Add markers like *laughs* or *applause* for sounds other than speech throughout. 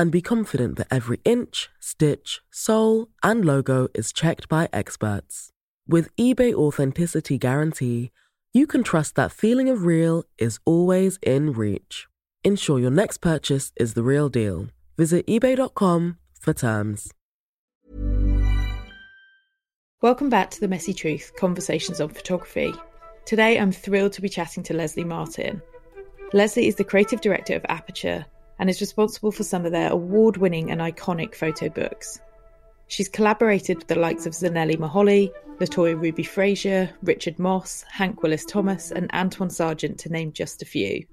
and be confident that every inch, stitch, sole, and logo is checked by experts. With eBay Authenticity Guarantee, you can trust that feeling of real is always in reach. Ensure your next purchase is the real deal. Visit eBay.com for terms. Welcome back to The Messy Truth Conversations on Photography. Today I'm thrilled to be chatting to Lesley Martin. Lesley is the creative director of Aperture and is responsible for some of their award winning and iconic photo books. She's collaborated with the likes of Zanele Muholi, La Toya Ruby Frazier, Richard Mosse, Hank Willis Thomas, and Antwaun Sargent, to name just a few.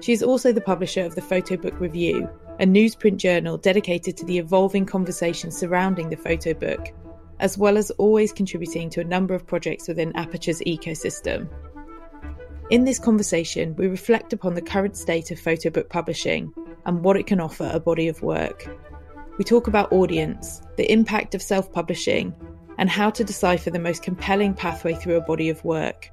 She is also the publisher of the Photo Book Review, a newsprint journal dedicated to the evolving conversation surrounding the photo book, as well as always contributing to a number of projects within Aperture's ecosystem. In this conversation, we reflect upon the current state of photo book publishing and what it can offer a body of work. We talk about audience, the impact of self publishing, and how to decipher the most compelling pathway through a body of work.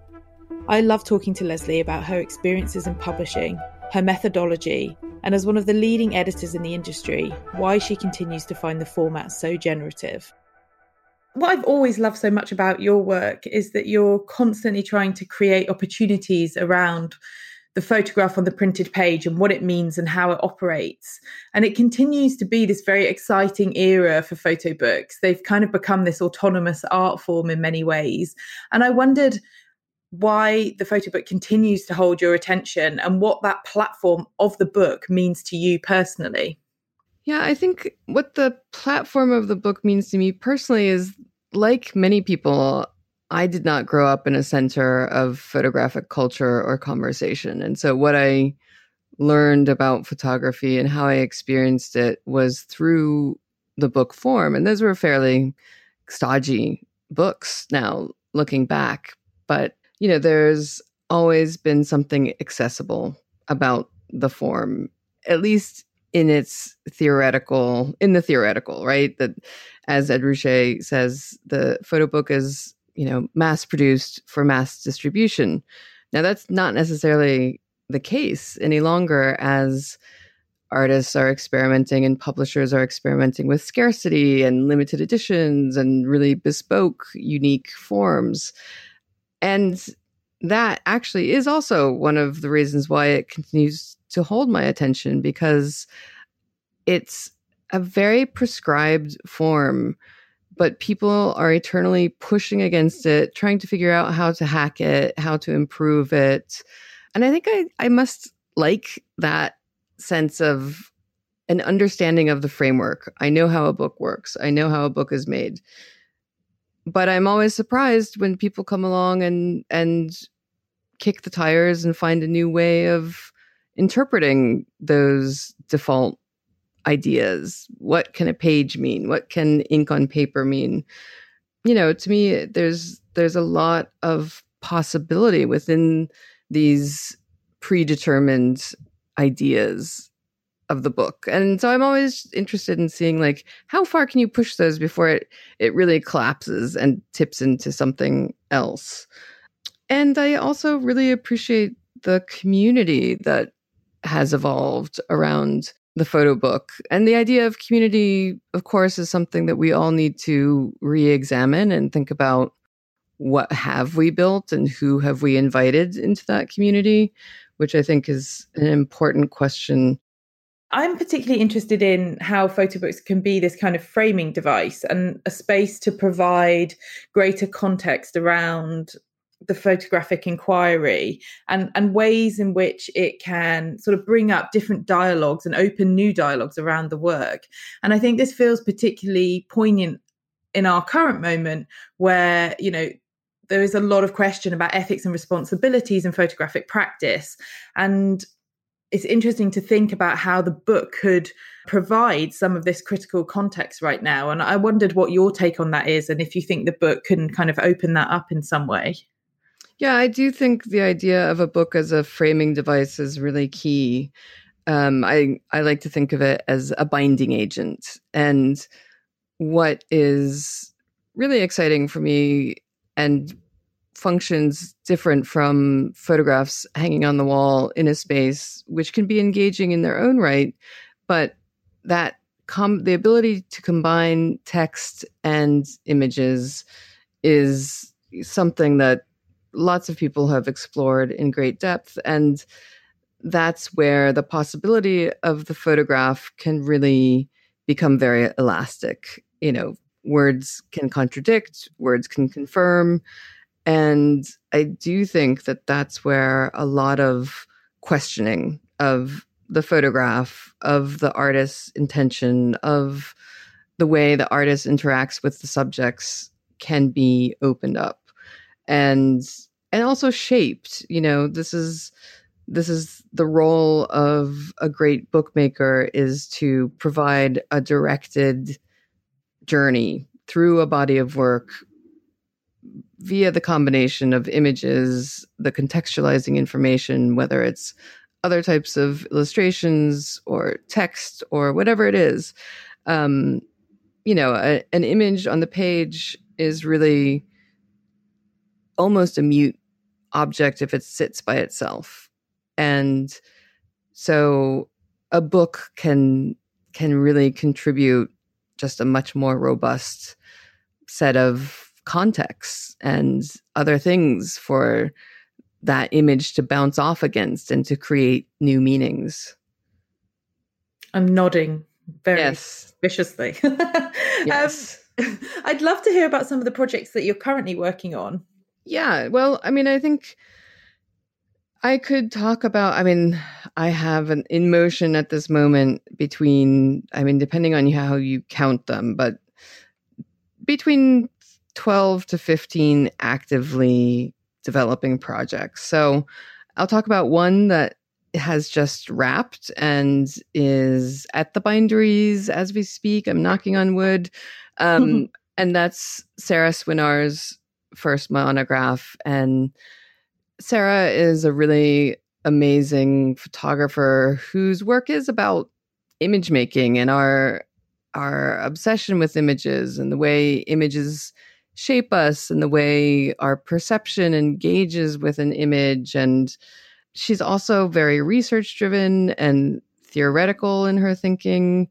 I love talking to Lesley about her experiences in publishing, her methodology, and as one of the leading editors in the industry, why she continues to find the format so generative what I've always loved so much about your work is that you're constantly trying to create opportunities around the photograph on the printed page and what it means and how it operates. And it continues to be this very exciting era for photo books. They've kind of become this autonomous art form in many ways. And I wondered why the photo book continues to hold your attention and what that platform of the book means to you personally. Yeah, I think what the platform of the book means to me personally is like many people, I did not grow up in a center of photographic culture or conversation. And so what I learned about photography and how I experienced it was through the book form. And those were fairly stodgy books now looking back. But, you know, there's always been something accessible about the form, at least in its theoretical in the theoretical right? That as ed ruscha says the photo book is you know mass produced for mass distribution. Now that's not necessarily the case any longer as artists are experimenting and publishers are experimenting with scarcity and limited editions and really bespoke unique forms. And that actually is also one of the reasons why it continues to hold my attention because it's a very prescribed form, but people are eternally pushing against it, trying to figure out how to hack it, how to improve it. And I think I, I must like that sense of an understanding of the framework. I know how a book works, I know how a book is made. But I'm always surprised when people come along and and kick the tires and find a new way of interpreting those default ideas. What can a page mean? What can ink on paper mean? You know, to me, there's there's a lot of possibility within these predetermined ideas of the book. And so I'm always interested in seeing like how far can you push those before it it really collapses and tips into something else. And I also really appreciate the community that has evolved around the photo book. And the idea of community, of course, is something that we all need to re examine and think about what have we built and who have we invited into that community, which I think is an important question. I'm particularly interested in how photo books can be this kind of framing device and a space to provide greater context around the photographic inquiry and and ways in which it can sort of bring up different dialogues and open new dialogues around the work and i think this feels particularly poignant in our current moment where you know there is a lot of question about ethics and responsibilities in photographic practice and it's interesting to think about how the book could provide some of this critical context right now. And I wondered what your take on that is and if you think the book can kind of open that up in some way. Yeah, I do think the idea of a book as a framing device is really key. Um, I I like to think of it as a binding agent, and what is really exciting for me and functions different from photographs hanging on the wall in a space, which can be engaging in their own right, but that com- the ability to combine text and images is something that lots of people have explored in great depth and that's where the possibility of the photograph can really become very elastic. You know words can contradict words can confirm and i do think that that's where a lot of questioning of the photograph of the artist's intention of the way the artist interacts with the subjects can be opened up and and also shaped you know this is this is the role of a great bookmaker is to provide a directed journey through a body of work via the combination of images the contextualizing information whether it's other types of illustrations or text or whatever it is. Um, you know a, an image on the page is really almost a mute object if it sits by itself. And so a book can can really contribute just a much more robust set of contexts and other things for that image to bounce off against and to create new meanings. I'm nodding very yes. viciously. *laughs* yes. Um, *laughs* I'd love to hear about some of the projects that you're currently working on. Yeah, well, I mean, I think I could talk about. I mean, I have an in motion at this moment between. I mean, depending on how you count them, but between twelve to fifteen actively developing projects. So, I'll talk about one that has just wrapped and is at the binderies as we speak. I'm knocking on wood. *laughs* Um, and that's Sara Cwynar's first monograph. And Sara is a really amazing photographer whose work is about image making and our our obsession with images and the way images shape us and the way our perception engages with an image and she's also very research driven and theoretical in her thinking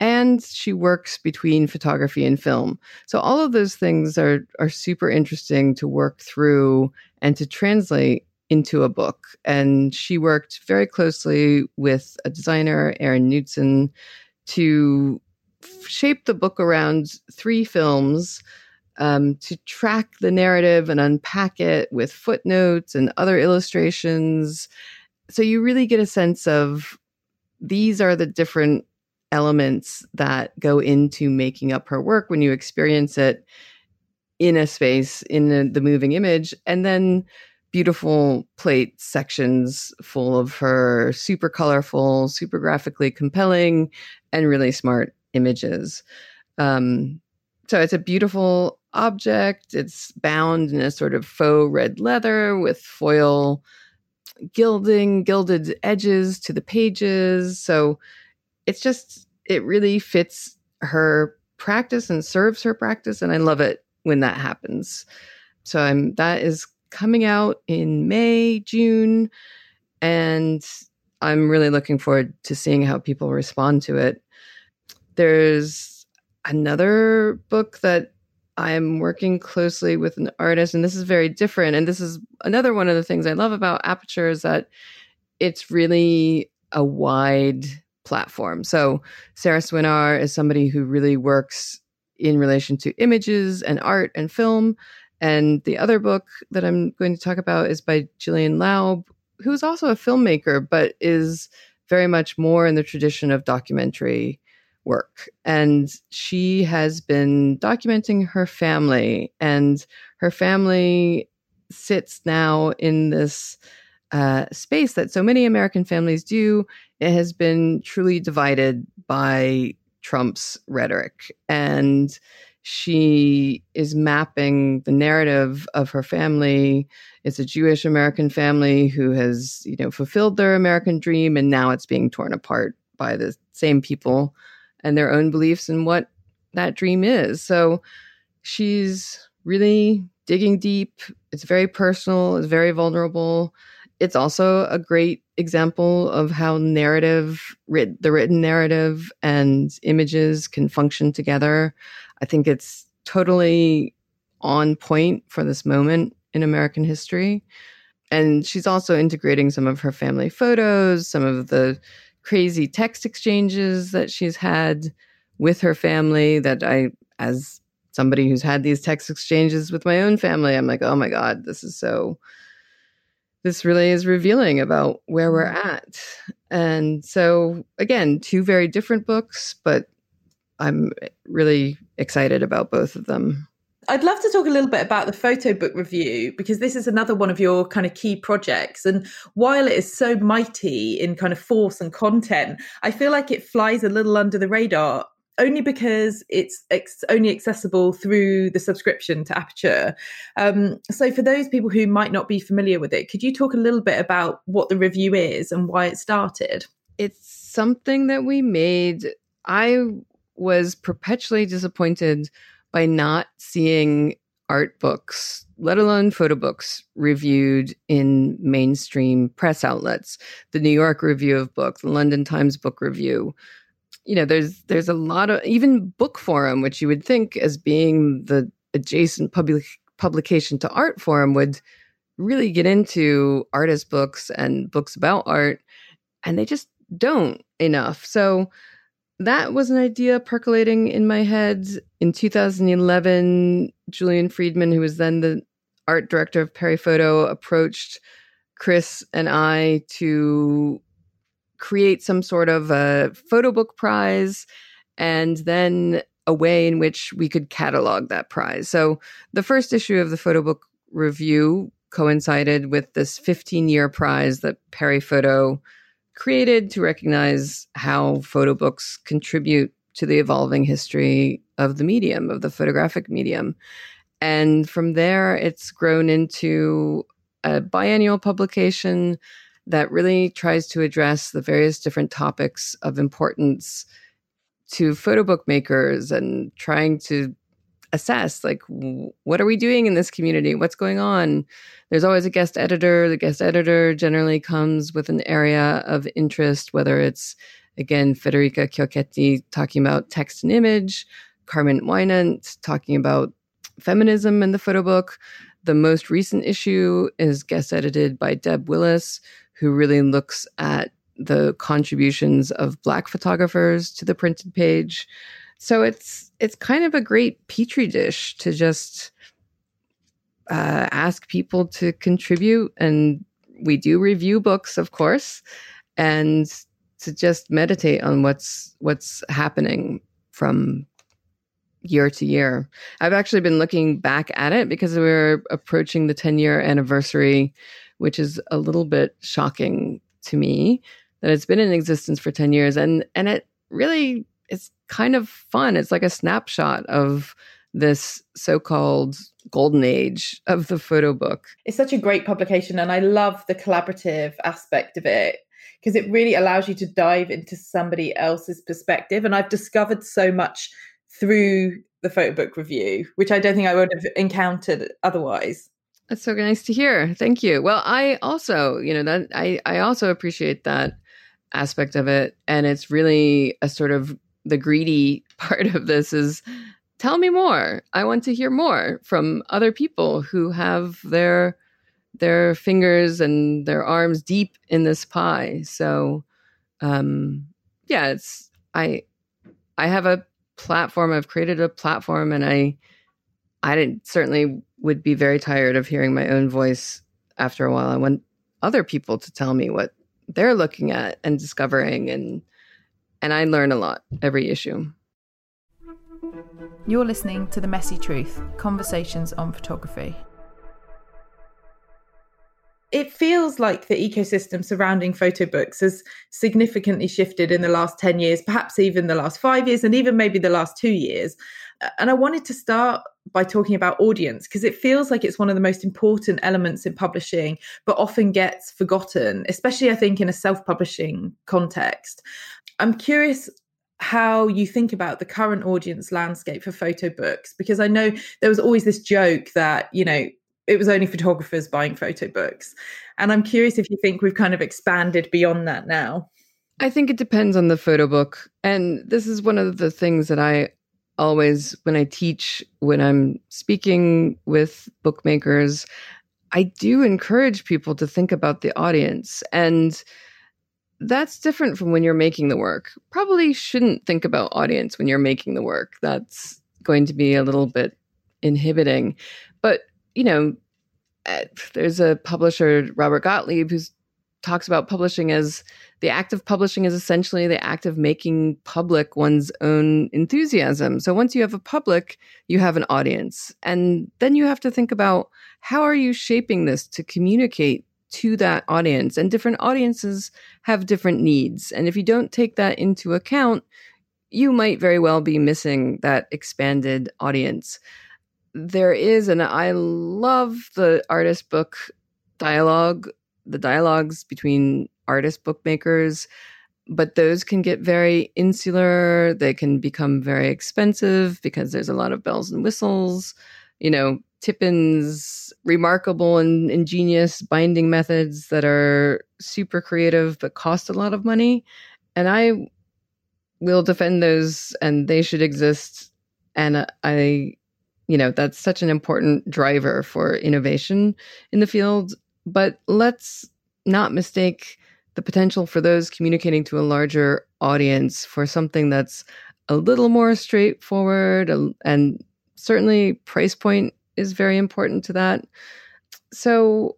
and she works between photography and film. So all of those things are are super interesting to work through and to translate into a book. And she worked very closely with a designer, Aaron Knutson, to shape the book around three films um, to track the narrative and unpack it with footnotes and other illustrations. So you really get a sense of these are the different elements that go into making up her work when you experience it in a space in the, the moving image and then beautiful plate sections full of her super colorful super graphically compelling and really smart images. Um, so it's a beautiful object. It's bound in a sort of faux red leather with foil gilding gilded edges to the pages. So it's just it really fits her practice and serves her practice and I love it when that happens. So I'm that is coming out in May, June and I'm really looking forward to seeing how people respond to it. There's another book that I'm working closely with an artist, and this is very different. And this is another one of the things I love about Aperture is that it's really a wide platform. So Sara Cwynar is somebody who really works in relation to images and art and film. And the other book that I'm going to talk about is by Gillian Laub, who's also a filmmaker, but is very much more in the tradition of documentary work. And she has been documenting her family, and her family sits now in this uh, space that so many American families do, it has been truly divided by Trump's rhetoric. And she is mapping the narrative of her family. It's a Jewish American family who has, you know, fulfilled their American dream and now it's being torn apart by the same people and their own beliefs and what that dream is. So she's really digging deep. It's very personal, it's very vulnerable. It's also a great example of how narrative, writ- the written narrative and images can function together. I think it's totally on point for this moment in American history. And she's also integrating some of her family photos, some of the crazy text exchanges that she's had with her family that I, as somebody who's had these text exchanges with my own family, I'm like, oh my God, this is so, this really is revealing about where we're mm. at. And so, again, two very different books, but I'm really excited about both of them. I'd love to talk a little bit about the photo book review because this is another one of your kind of key projects. And while it is so mighty in kind of force and content, I feel like it flies a little under the radar only because it's ex- only accessible through the subscription to Aperture. Um, so, for those people who might not be familiar with it, could you talk a little bit about what the review is and why it started? It's something that we made. I was perpetually disappointed by not seeing art books, let alone photo books, reviewed in mainstream press outlets. The New York Review of Books, the London Times Book Review, you know there's there's a lot of even bookforum which you would think as being the adjacent public publication to artforum would really get into artist books and books about art and they just don't enough. So that was an idea percolating in my head in 2011 julien frydman who was then the art director of paris photo approached chris and i to create some sort of a photo book prize and then a way in which we could catalog that prize. So the first issue of the photo book review coincided with this 15 year prize that Paris Photo created to recognize how photo books contribute to the evolving history of the medium, of the photographic medium. And from there, it's grown into a biennial publication that really tries to address the various different topics of importance to photo book makers and trying to assess like what are we doing in this community? What's going on? There's always a guest editor. The guest editor generally comes with an area of interest whether it's again federica chiocchetti talking about text and image carmen winant talking about feminism in the photo book. The most recent issue is guest edited by deb willis who really looks at the contributions of black photographers to the printed page. So it's it's kind of a great petri dish to just uh, ask people to contribute, and we do review books, of course, and to just meditate on what's what's happening from year to year. I've actually been looking back at it because we're approaching the 10 year anniversary which is a little bit shocking to me that it's been in existence for 10 years. And and it really it's kind of fun. It's like a snapshot of this so-called golden age of the photo book. It's such a great publication and i love the collaborative aspect of it because it really allows you to dive into somebody else's perspective. And i've discovered so much through the photo book review which i don't think i would have encountered otherwise that's so nice to hear. Thank you. Well, I also, you know, that I I also appreciate that aspect of it and it's really a sort of the greedy *laughs* part of this is tell me more. I want to hear more from other people who have their their fingers and their arms deep in this pie. So um yeah, it's I I have a platform. I've created a platform and I I didn't certainly would be very tired of hearing my own voice after a while. I want other people to tell me what they're looking at and discovering and and I learn a lot every issue. You're listening to The Messy Truth Conversations on Photography. it feels like the ecosystem surrounding photo books has significantly shifted in the last 10 years, perhaps even the last five years, and even maybe the last two years. And I wanted to start by talking about audience because it feels like it's one of the most important elements in publishing, but often gets forgotten, especially I think in a self publishing context. I'm curious how you think about the current audience landscape for photo books because I know there was always this joke that, you know, it was only photographers buying photo books. And I'm curious if you think we've kind of expanded beyond that now. I think it depends on the photo book. And this is one of the things that I always, when I teach, when I'm speaking with bookmakers, I do encourage people to think about the audience. And that's different from when you're making the work. Probably shouldn't think about audience when you're making the work. That's going to be a little bit inhibiting. But you know, uh, there's a publisher, Robert Gottlieb, who talks about publishing as the act of publishing is essentially the act of making public one's own enthusiasm. So once you have a public, you have an audience. And then you have to think about how are you shaping this to communicate to that audience? And different audiences have different needs. And if you don't take that into account, you might very well be missing that expanded audience there is, and I love the artist book dialogue, the dialogues between artist bookmakers, but those can get very insular. They can become very expensive because there's a lot of bells and whistles. You know, tip-ins remarkable and ingenious binding methods that are super creative but cost a lot of money. And I will defend those and they should exist. And I you know that's such an important driver for innovation in the field but let's not mistake the potential for those communicating to a larger audience for something that's a little more straightforward and certainly price point is very important to that so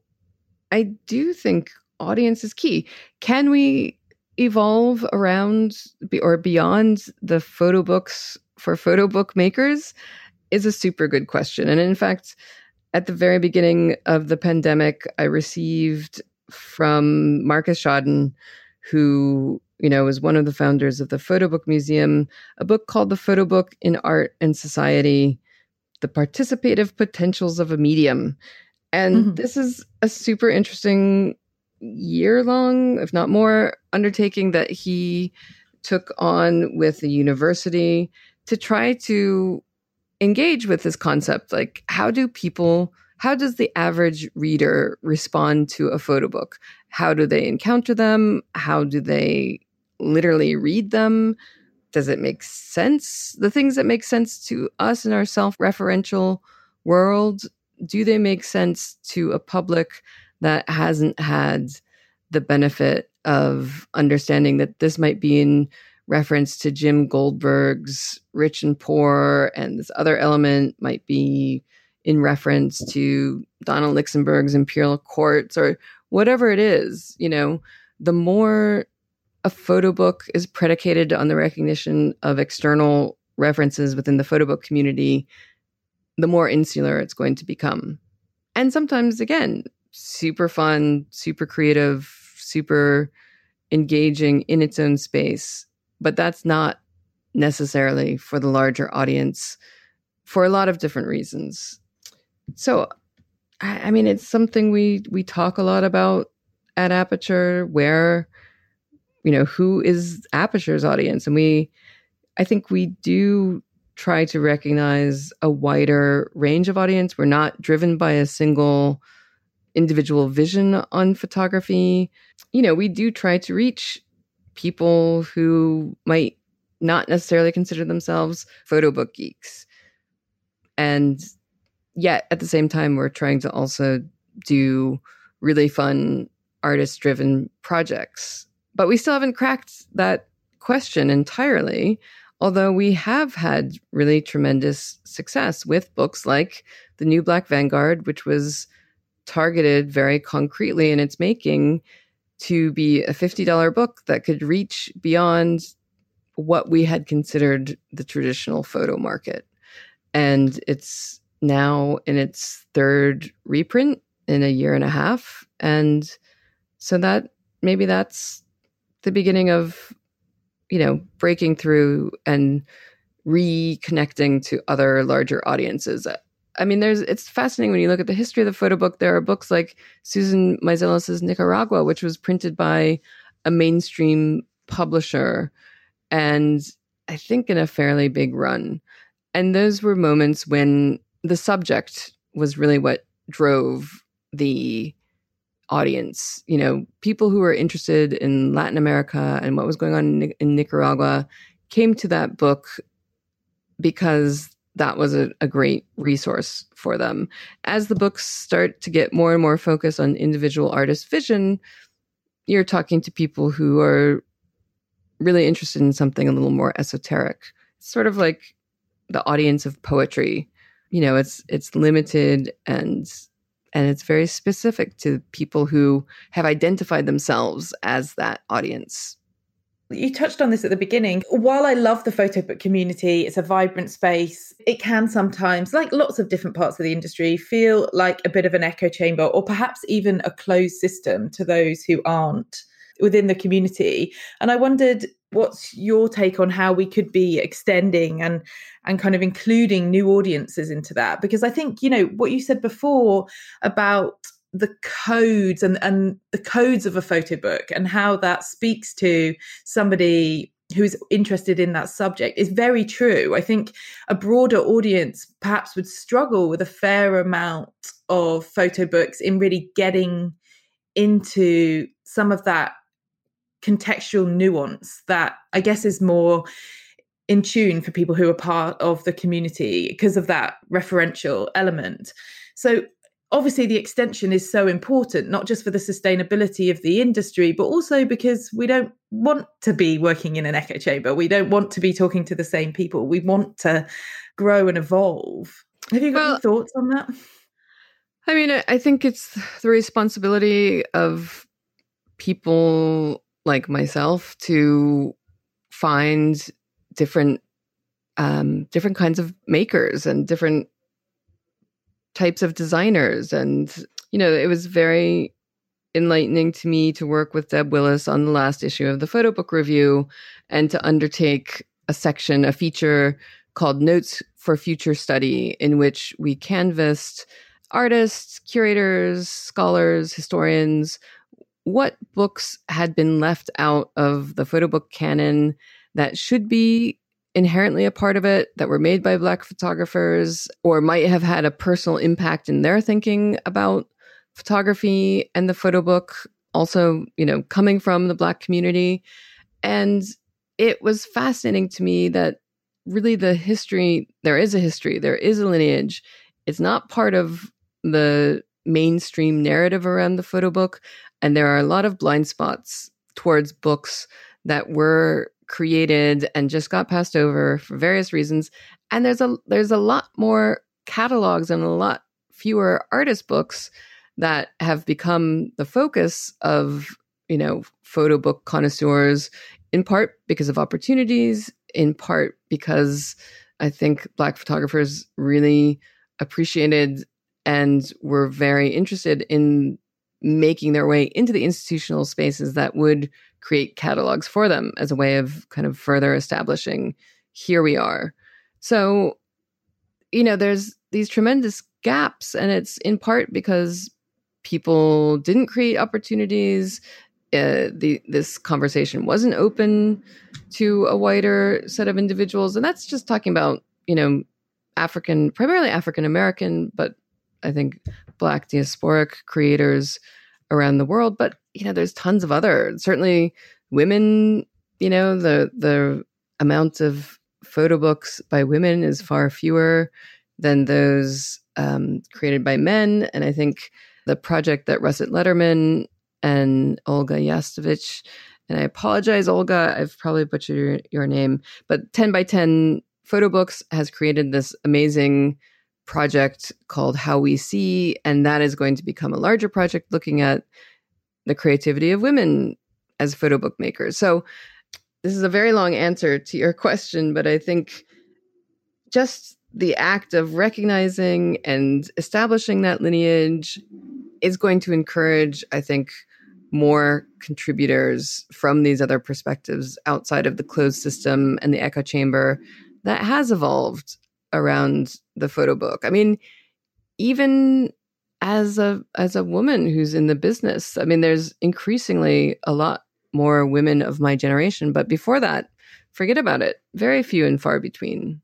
i do think audience is key can we evolve around or beyond the photo books for photo book makers is a super good question. And in fact, at the very beginning of the pandemic, I received from Marcus Schaden, who you know was one of the founders of the Photo Book Museum, a book called "The Photo Book in Art and Society: The Participative Potentials of a Medium." And mm-hmm. this is a super interesting year long, if not more, undertaking that he took on with the university to try to engage with this concept like how do people how does the average reader respond to a photo book? How do they encounter them? How do they literally read them? Does it make sense? The things that make sense to us in our self-referential world do they make sense to a public that hasn't had the benefit of understanding that this might be in reference to Jim Goldberg's Rich and Poor, and this other element might be in reference to Dana Lixenberg's Imperial Courts or whatever it is. You know, the more a photo book is predicated on the recognition of external references within the photo book community, the more insular it's going to become. And sometimes, again, super fun, super creative, super engaging in its own space but that's not necessarily for the larger audience for a lot of different reasons. So, I, I mean, it's something we we talk a lot about at Aperture, where you know who is Aperture's audience, and we, I think we do try to recognize a wider range of audience. We're not driven by a single individual vision on photography. You know, we do try to reach people who might not necessarily consider themselves photo book geeks. And yet at the same time, we're trying to also do really fun artist driven projects. But we still haven't cracked that question entirely, although we have had really tremendous success with books like The New Black Vanguard, which was targeted very concretely in its making to be a $50 book that could reach beyond what we had considered the traditional photo market. And it's now in its third reprint. in a year and a half. And so that maybe that's the beginning of, you know, breaking through and reconnecting to other larger audiences. I mean, there's it's fascinating when you look at the history of the photo book. There are books like Susan Meiselas's Nicaragua, which was printed by a mainstream publisher, and I think in a fairly big run. And those were moments when the subject was really what drove the audience. You know, people who were interested in Latin America and what was going on in, in Nicaragua came to that book because that was a, a, great resource for them. As the books start to get more and more focused on individual artist vision, you're talking to people who are really interested in something a little more esoteric. It's sort of like the audience of poetry. You know, it's it's limited and and it's very specific to people who have identified themselves as that audience you touched on this at the beginning. While I love the photo book community, it's a vibrant space. It can sometimes, like lots of different parts of the industry, feel like a bit of an echo chamber or perhaps even a closed system to those who aren't within the community. And I wondered what's your take on how we could be extending and and kind of including new audiences into that because I think, you know, what you said before about the codes and, and the codes of a photo book and how that speaks to somebody who's interested in that subject is very true. I think a broader audience perhaps would struggle with a fair amount of photo books in really getting into some of that contextual nuance that I guess is more in tune for people who are part of the community because of that referential element. So obviously the extension is so important not just for the sustainability of the industry but also because we don't want to be working in an echo chamber. We don't want to be talking to the same people. We want to grow and evolve. Have you got well, any thoughts on that? I mean i think it's the responsibility of people like myself to find different um, different kinds of makers and different types of designers. And, you know, it was very enlightening to me to work with Deb Willis on the last issue of the photo book review and to undertake a section, a feature called Notes for Future Study, in which we canvassed artists, curators, scholars, historians, what books had been left out of the photo book canon that should be inherently a part of it that were made by black photographers or might have had a personal impact in their thinking about photography and the photo book also you know coming from the black community. And it was fascinating to me that really the history there is a history there is a lineage. It's not part of the mainstream narrative around the photo book and there are a lot of blind spots towards books that were created and just got passed over for various reasons. And there's a there's a lot more catalogs and a lot fewer artist books that have become the focus of you know photo book connoisseurs in part because of opportunities in part because i think black photographers really appreciated and were very interested in making their way into the institutional spaces that would create catalogs for them as a way of kind of further establishing here we are. So, you know, there's these tremendous gaps, and it's in part because people didn't create opportunities. Uh, the this conversation wasn't open to a wider set of individuals, and that's just talking about you know African, primarily African American, but I think Black diasporic creators around the world. But you know, there's tons of other certainly women. You know, the the amount of photo books by women is far fewer than those um, created by men. And I think the project that Russet Lederman and Olga Yastovich, and I apologize, Olga, I've probably butchered your, your name, but 10 by 10 photo books has created this amazing project called How We See, and that is going to become a larger project looking at the creativity of women as photo book makers. So, this is a very long answer to your question, but I think just the act of recognizing and establishing that lineage is going to encourage, I think, more contributors from these other perspectives outside of the closed system and the echo chamber that has evolved around the photo book. I mean, even as a as a woman who's in the business, I mean, there's increasingly a lot more women of my generation, but before that, forget about it. Very few and far between.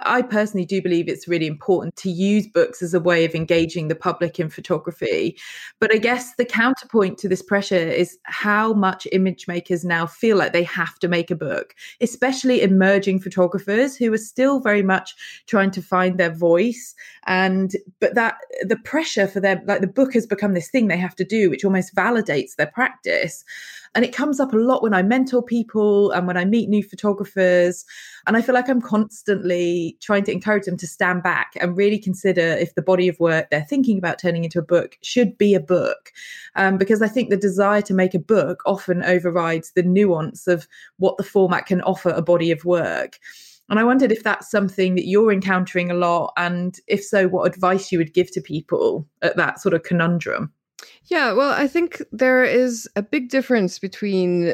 I personally do believe it's really important to use books as a way of engaging the public in photography. But I guess the counterpoint to this pressure is how much image makers now feel like they have to make a book, especially emerging photographers who are still very much trying to find their voice. And but that the pressure for them, like the book has become this thing they have to do, which almost validates their practice. And it comes up a lot when I mentor people and when I meet new photographers. And I feel like I'm constantly trying to encourage them to stand back and really consider if the body of work they're thinking about turning into a book should be a book. Um, because I think the desire to make a book often overrides the nuance of what the format can offer a body of work. And I wondered if that's something that you're encountering a lot. And if so, what advice you would give to people at that sort of conundrum. Yeah, well, I think there is a big difference between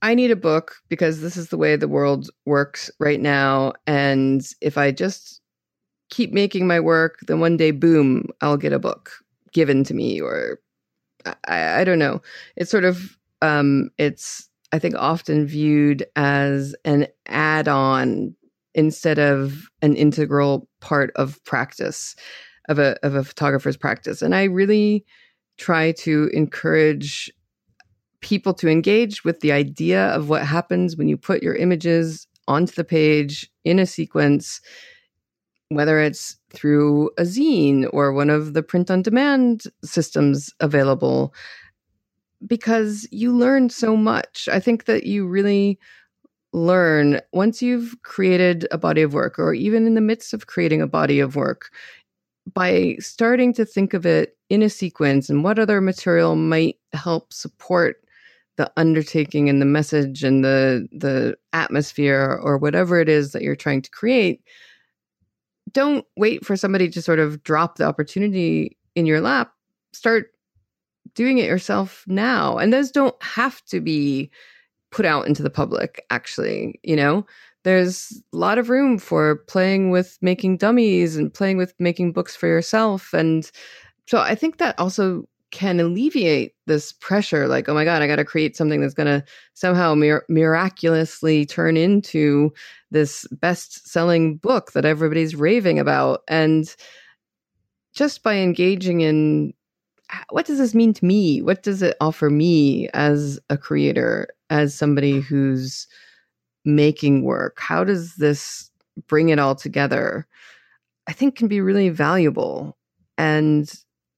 I need a book because this is the way the world works right now. And if I just keep making my work, then one day, boom, I'll get a book given to me, or I, I don't know. It's sort of, um, it's, I think, often viewed as an add on instead of an integral part of practice, of a, of a photographer's practice. And I really, try to encourage people to engage with the idea of what happens when you put your images onto the page in a sequence, whether it's through a zine or one of the print on demand systems available, because you learn so much. I think that you really learn once you've created a body of work, or even in the midst of creating a body of work, by starting to think of it in a sequence and what other material might help support the undertaking and the message and the the atmosphere or whatever it is that you're trying to create don't wait for somebody to sort of drop the opportunity in your lap. Start doing it yourself now. And those don't have to be put out into the public actually you know there's a lot of room for playing with making dummies and playing with making books for yourself. And so I think that also can alleviate this pressure like, oh my God, I got to create something that's going to somehow mir- miraculously turn into this best selling book that everybody's raving about. And just by engaging in ah, what does this mean to me? What does it offer me as a creator, as somebody who's making work? How does this bring it all together? I think can be really valuable and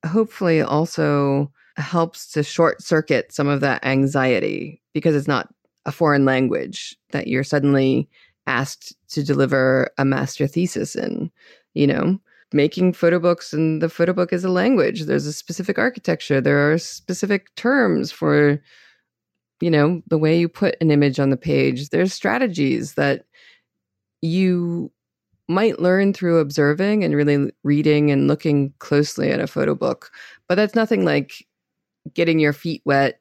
hopefully also helps to short circuit some of that anxiety because it's not a foreign language that you're suddenly asked to deliver a master thesis in, you know, making photo books and the photo book is a language. There's a specific architecture. There are specific terms for you know, the way you put an image on the page. There's strategies that you might learn through observing and really reading and looking closely at a photo book. But that's nothing like getting your feet wet,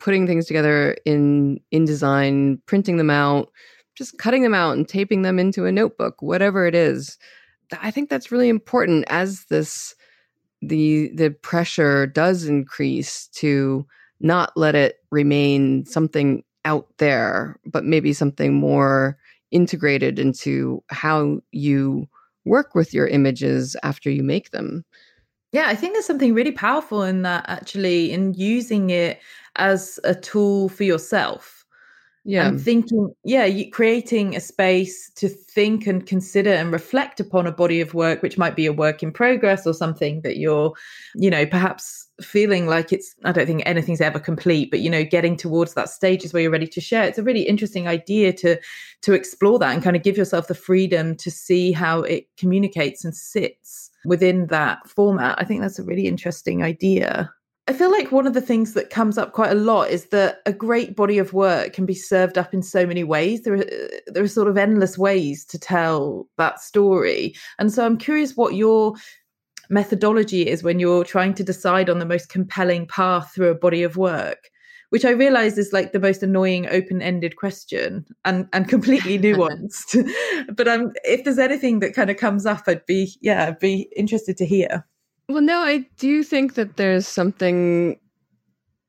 putting things together in InDesign, printing them out, just cutting them out and taping them into a notebook, whatever it is. I think that's really important as this the the pressure does increase to not let it remain something out there, but maybe something more integrated into how you work with your images after you make them. Yeah, I think there's something really powerful in that actually, in using it as a tool for yourself yeah. and thinking yeah you, creating a space to think and consider and reflect upon a body of work which might be a work in progress or something that you're you know perhaps feeling like it's i don't think anything's ever complete but you know getting towards that stage is where you're ready to share. It's a really interesting idea to to explore that and kind of give yourself the freedom to see how it communicates and sits within that format. I think that's a really interesting idea I feel like one of the things that comes up quite a lot is that a great body of work can be served up in so many ways. There are there are sort of endless ways to tell that story. And so I'm curious what your methodology is when you're trying to decide on the most compelling path through a body of work which I realize is like the most annoying open-ended question and and completely *laughs* nuanced. *laughs* but um, if there's anything that kind of comes up, I'd be yeah, I'd be interested to hear. Well, no, I do think that there's something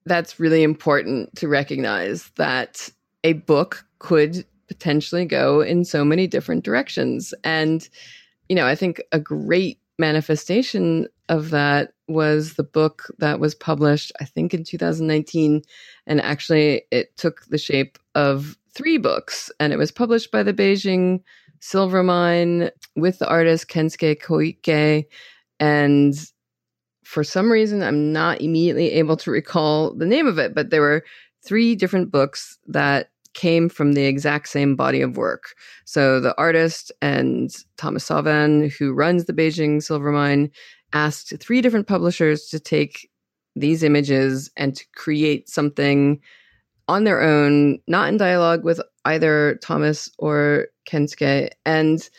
that's really important to recognize that a book could potentially go in so many different directions. And, you know, I think a great manifestation of that was the book that was published, I think, in 2019. And actually, it took the shape of three books, and it was published by the Beijing Silver Mine with the artist Kensuke Koike. And for some reason, I'm not immediately able to recall the name of it, but there were three different books that came from the exact same body of work. So the artist and Thomas Sauvin, who runs the Beijing silver mine, asked three different publishers to take these images and to create something on their own, not in dialogue with either Thomas or Kensuke. And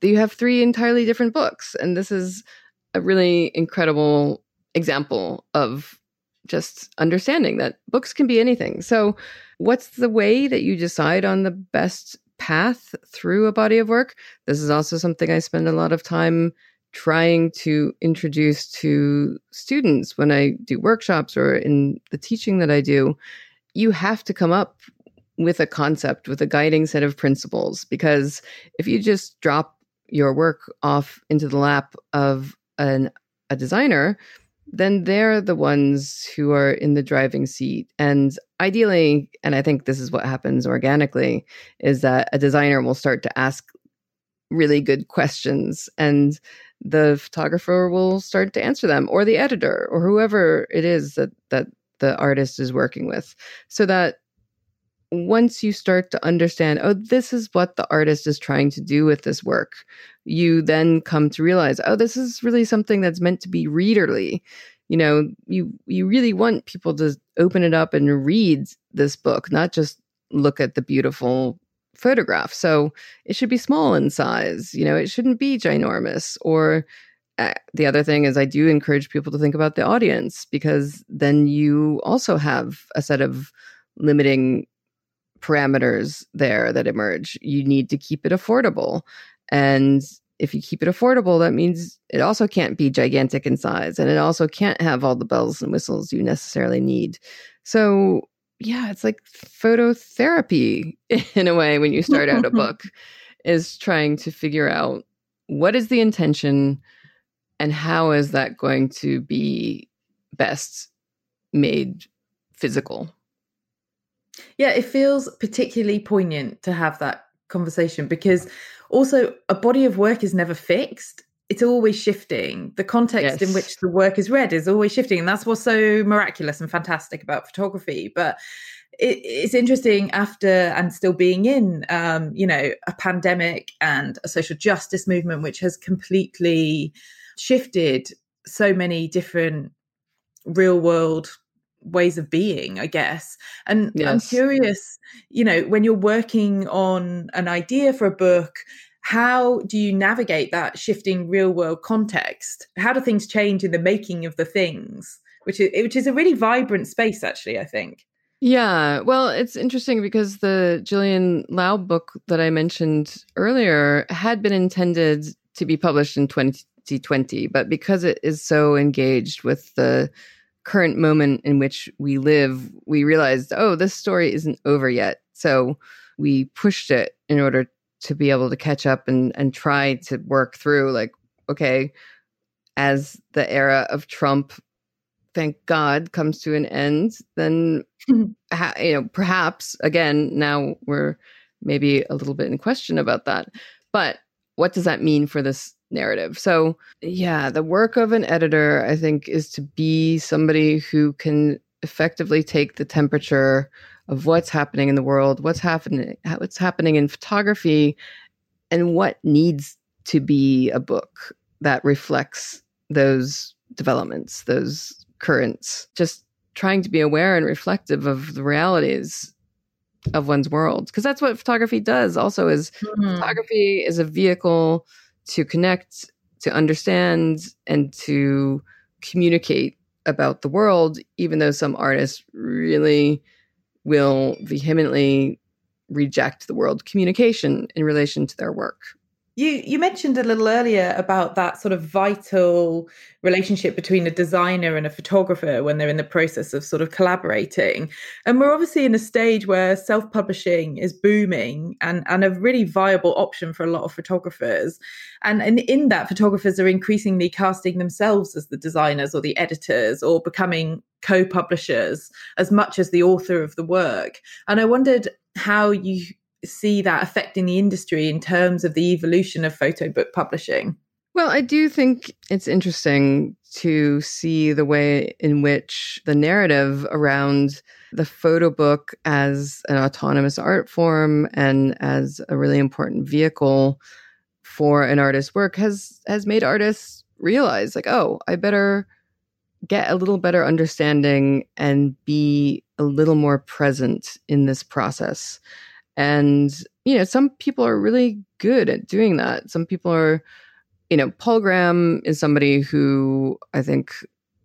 you have three entirely different books. And this is a really incredible example of just understanding that books can be anything. So, what's the way that you decide on the best path through a body of work? This is also something I spend a lot of time trying to introduce to students when I do workshops or in the teaching that I do. You have to come up with a concept, with a guiding set of principles, because if you just drop your work off into the lap of an, a designer, then they're the ones who are in the driving seat. And ideally, and I think this is what happens organically, is that a designer will start to ask really good questions and the photographer will start to answer them or the editor or whoever it is that that the artist is working with so that once you start to understand, oh, this is what the artist is trying to do with this work, you then come to realize, oh, this is really something that's meant to be readerly. You know, you you really want people to open it up and read this book, not just look at the beautiful photograph. So it should be small in size. You know, it shouldn't be ginormous. Or uh, the other thing is, I do encourage people to think about the audience because then you also have a set of limiting parameters there that emerge. You need to keep it affordable. And if you keep it affordable, that means it also can't be gigantic in size and it also can't have all the bells and whistles you necessarily need. So, yeah, it's like phototherapy *laughs* in a way when you start out a *laughs* book, is trying to figure out what is the intention and how is that going to be best made physical. Yeah, it feels particularly poignant to have that conversation because also a body of work is never fixed. It's always shifting. The context yes. in which the work is read is always shifting. And that's what's so miraculous and fantastic about photography. But it, it's interesting after and still being in, um, you know, a pandemic and a social justice movement, which has completely shifted so many different real world ways of being i guess. And yes. i'm curious you know when you're working on an idea for a book how do you navigate that shifting real world context? How do things change in the making of the things? Which is which is a really vibrant space actually i think. Yeah well it's interesting because the Gillian Laub book that i mentioned earlier had been intended to be published in 2020 but because it is so engaged with the current moment in which we live, we realized, oh, this story isn't over yet. So we pushed it in order to be able to catch up and, and try to work through, like, okay, as the era of Trump, thank God, comes to an end, then, mm-hmm. you know, perhaps again, now we're maybe a little bit in question about that. But what does that mean for this narrative. So, yeah, the work of an editor, I think, is to be somebody who can effectively take the temperature of what's happening in the world, what's happening, what's happening in photography, and what needs to be a book that reflects those developments, those currents. Just trying to be aware and reflective of the realities of one's world because that's what photography does also is mm-hmm. photography is a vehicle to connect to understand and to communicate about the world, even though some artists really will vehemently reject the world communication in relation to their work. You you mentioned a little earlier about that sort of vital relationship between a designer and a photographer when they're in the process of sort of collaborating. And we're obviously in a stage where self-publishing is booming and, and a really viable option for a lot of photographers. And, and in that, photographers are increasingly casting themselves as the designers or the editors or becoming co-publishers as much as the author of the work. And I wondered how you see that affecting the industry in terms of the evolution of photo book publishing? Well, I do think it's interesting to see the way in which the narrative around the photo book as an autonomous art form and as a really important vehicle for an artist's work has has made artists realize like, oh, I better get a little better understanding and be a little more present in this process. And, you know, some people are really good at doing that. Some people are, you know, Paul Graham is somebody who I think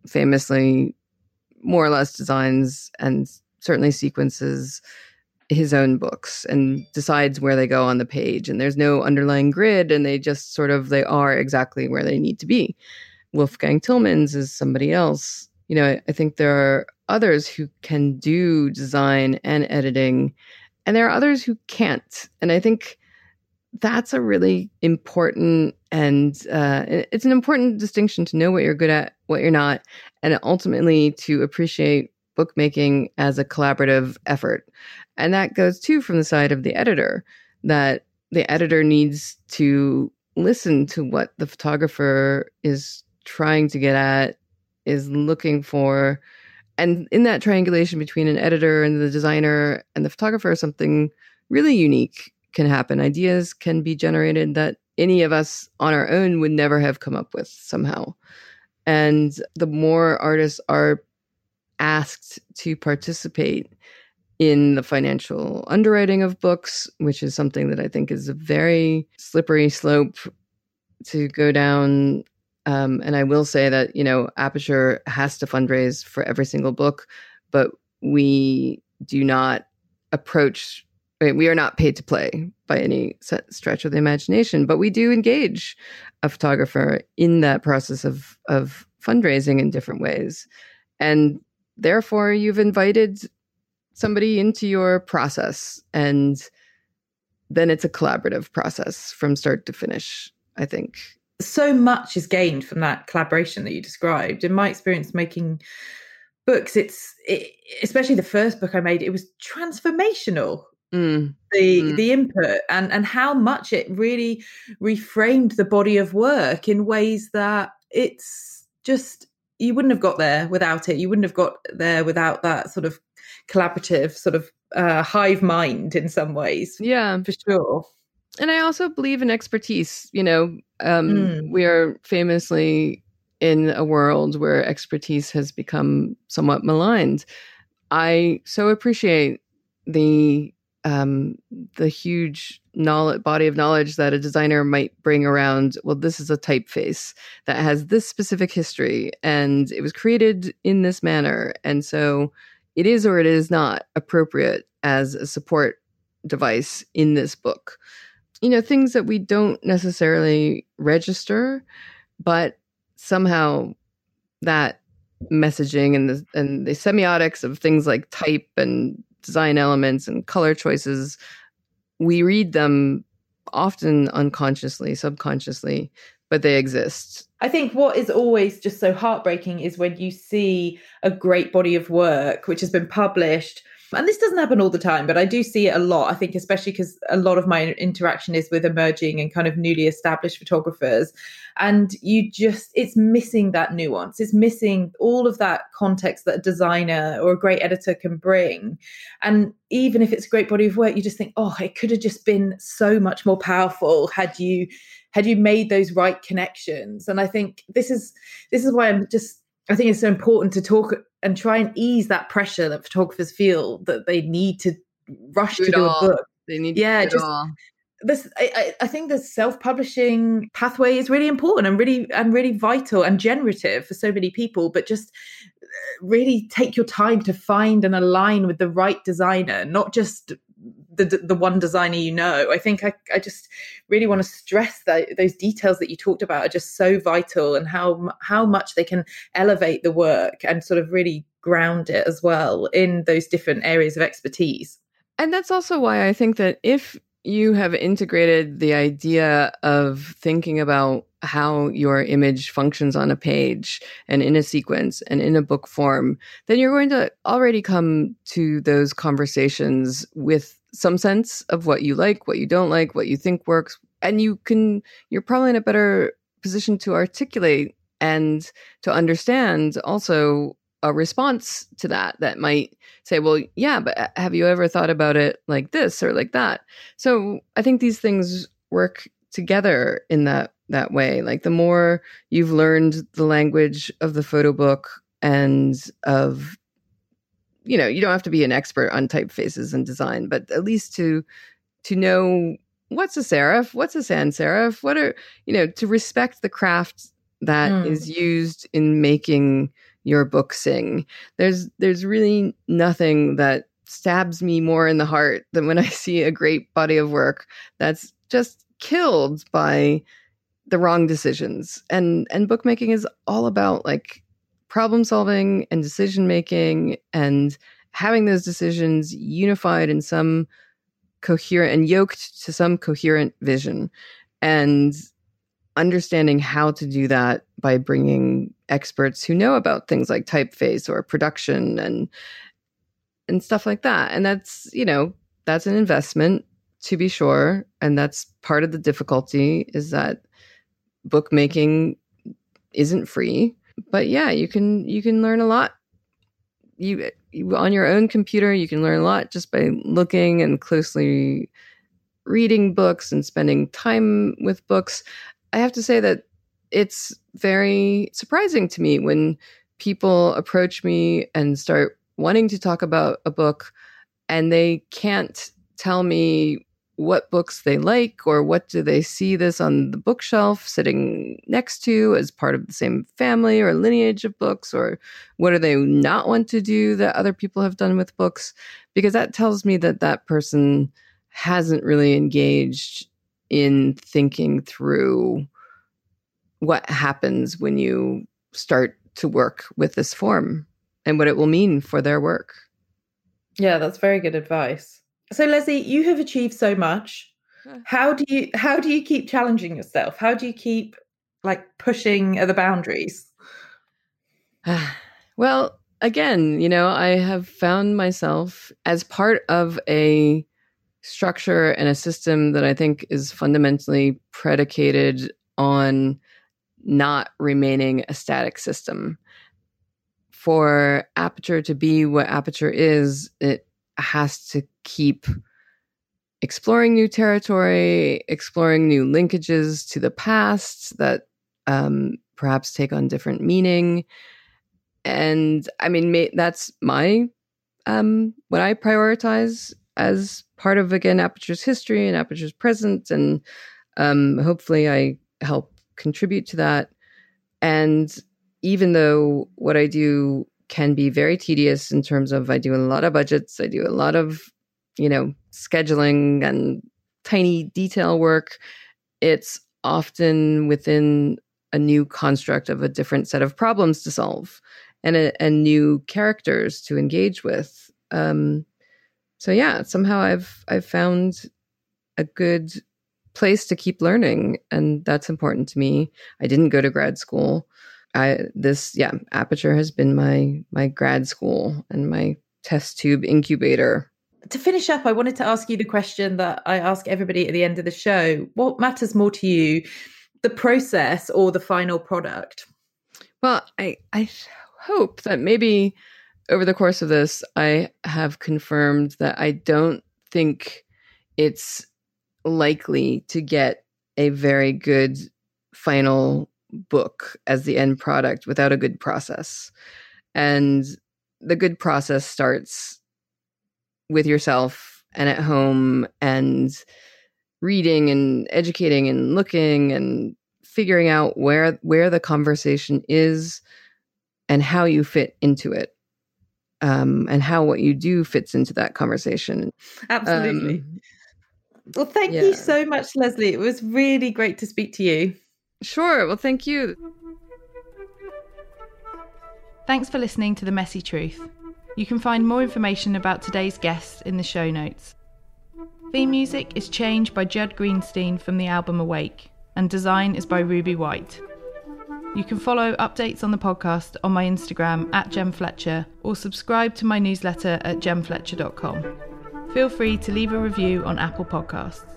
famously more or less designs and certainly sequences his own books and decides where they go on the page. And there's no underlying grid and they just sort of they are exactly where they need to be. Wolfgang tillmans is somebody else. You know i think there are others who can do design and editing and there are others who can't. And I think that's a really important and uh, it's an important distinction to know what you're good at, what you're not, and ultimately to appreciate bookmaking as a collaborative effort. And that goes too from the side of the editor, that the editor needs to listen to what the photographer is trying to get at, is looking for, and in that triangulation between an editor and the designer and the photographer something really unique can happen. Ideas can be generated that any of us on our own would never have come up with somehow. And the more artists are asked to participate in the financial underwriting of books which is something that i think is a very slippery slope to go down um, and I will say that, you know, Aperture has to fundraise for every single book, but we do not approach, we are not paid to play by any stretch of the imagination, but we do engage a photographer in that process of, of fundraising in different ways. And therefore, you've invited somebody into your process and then it's a collaborative process from start to finish, I think so much is gained from that collaboration that you described. In my experience making books, it's it, especially the first book I made, it was transformational. Mm. The mm. the input and and how much it really reframed the body of work in ways that it's just you wouldn't have got there without it. You wouldn't have got there without that sort of collaborative sort of uh, hive mind in some ways. Yeah, for sure and I also believe in expertise. You know, um, mm. we are famously in a world where expertise has become somewhat maligned. I so appreciate the um, the huge knowledge body of knowledge that a designer might bring around. Well, this is a typeface that has this specific history, and it was created in this manner, and so it is or it is not appropriate as a support device in this book you know, things that we don't necessarily register, but somehow that messaging and the and the semiotics of things like type and design elements and color choices, we read them often unconsciously, subconsciously, but they exist. I think what is always just so heartbreaking is when you see a great body of work which has been published and this doesn't happen all the time, but I do see it a lot. I think, especially because a lot of my interaction is with emerging and kind of newly established photographers. And you just, it's missing that nuance. It's missing all of that context that a designer or a great editor can bring. And even if it's a great body of work, you just think, oh, it could have just been so much more powerful had you had you made those right connections and i think this is this is why i'm just I think it's so important to talk and try and ease that pressure that photographers feel that they need to rush do to do all. a book. They need yeah, just all. this I, I think the self-publishing pathway is really important and really and really vital and generative for so many people but just uh, really take your time to find and align with the right designer not just the the one designer you know i think i, I just really want to stress that those details that you talked about are just so vital and how how much they can elevate the work and sort of really ground it as well in those different areas of expertise. And that's also why i think that if you have integrated the idea of thinking about how your image functions on a page and in a sequence and in a book form, then you're going to already come to those conversations with some sense of what you like, what you don't like, what you think works. And you can, you're probably in a better position to articulate and to understand also a response to that that might say, well, yeah, but uh, have you ever thought about it like this or like that? So I think these things work together in that that way. Like the more you've learned the language of the photo book and of you know, you don't have to be an expert on typefaces and design, but at least to to know what's a serif, what's a sans serif, what are you know, to respect the craft that mm. is used in making your book sing. There's there's really nothing that stabs me more in the heart than when *laughs* I see a great body of work that's just killed by the wrong decisions. And and bookmaking is all about like problem solving and decision making and having those decisions unified in some coherent and yoked to some coherent vision and understanding how to do that by bringing experts who know about things like typeface or production and and stuff like that. And that's, you know, that's an investment to be sure, and that's part of the difficulty is that bookmaking isn't free. But yeah, you can you can learn a lot you, you on your own computer, you can learn a lot just by looking and closely reading books and spending time with books. I have to say that it's very surprising to me when people approach me and start wanting to talk about a book and they can't tell me what books they like or what do they see this on the bookshelf sitting next to as part of the same family or lineage of books or what do they not want to do that other people have done with books because that tells me that that person hasn't really engaged in thinking through what happens when you start to work with this form and what it will mean for their work. Yeah, that's very good advice. So Lesley, you have achieved so much. How do you how do you keep challenging yourself? How do you keep like pushing the boundaries? *sighs* well, again, you know, I have found myself as part of a structure and a system that I think is fundamentally predicated on not remaining a static system. For Aperture to be what Aperture is, it has to keep exploring new territory, exploring new linkages to the past that um, perhaps take on different meaning. And I mean, that's my um, what I prioritize as part of again Aperture's history and Aperture's present, and um, hopefully I help contribute to that. And even though what I do can be very tedious in terms of I do a lot of budgets, I do a lot of, you know, scheduling and tiny detail work, it's often within a new construct of a different set of problems to solve and, a, and new characters to engage with. Um, so yeah, somehow I've I've found a good place to keep learning and that's important to me. I didn't go to grad school i this yeah aperture has been my my grad school and my test tube incubator. To finish up i wanted to ask you the question that i ask everybody at the end of the show. What matters more to you the process or the final product? Well i i hope that maybe over the course of this i have confirmed that i don't think it's likely to get a very good final book as the end product without a good process. And the good process starts with yourself and at home and reading and educating and looking and figuring out where where the conversation is and how you fit into it um, and how what you do fits into that conversation absolutely um, well thank yeah. you so much lesley it was really great to speak to you sure well thank you thanks for listening to the messy truth you can find more information about today's guests in the show notes Theme music is changed by Judd Greenstein from the album Awake, and design is by Ruby White. You can follow updates on the podcast on my Instagram at Gem Fletcher or subscribe to my newsletter at gemfletcher.com. Feel free to leave a review on Apple Podcasts.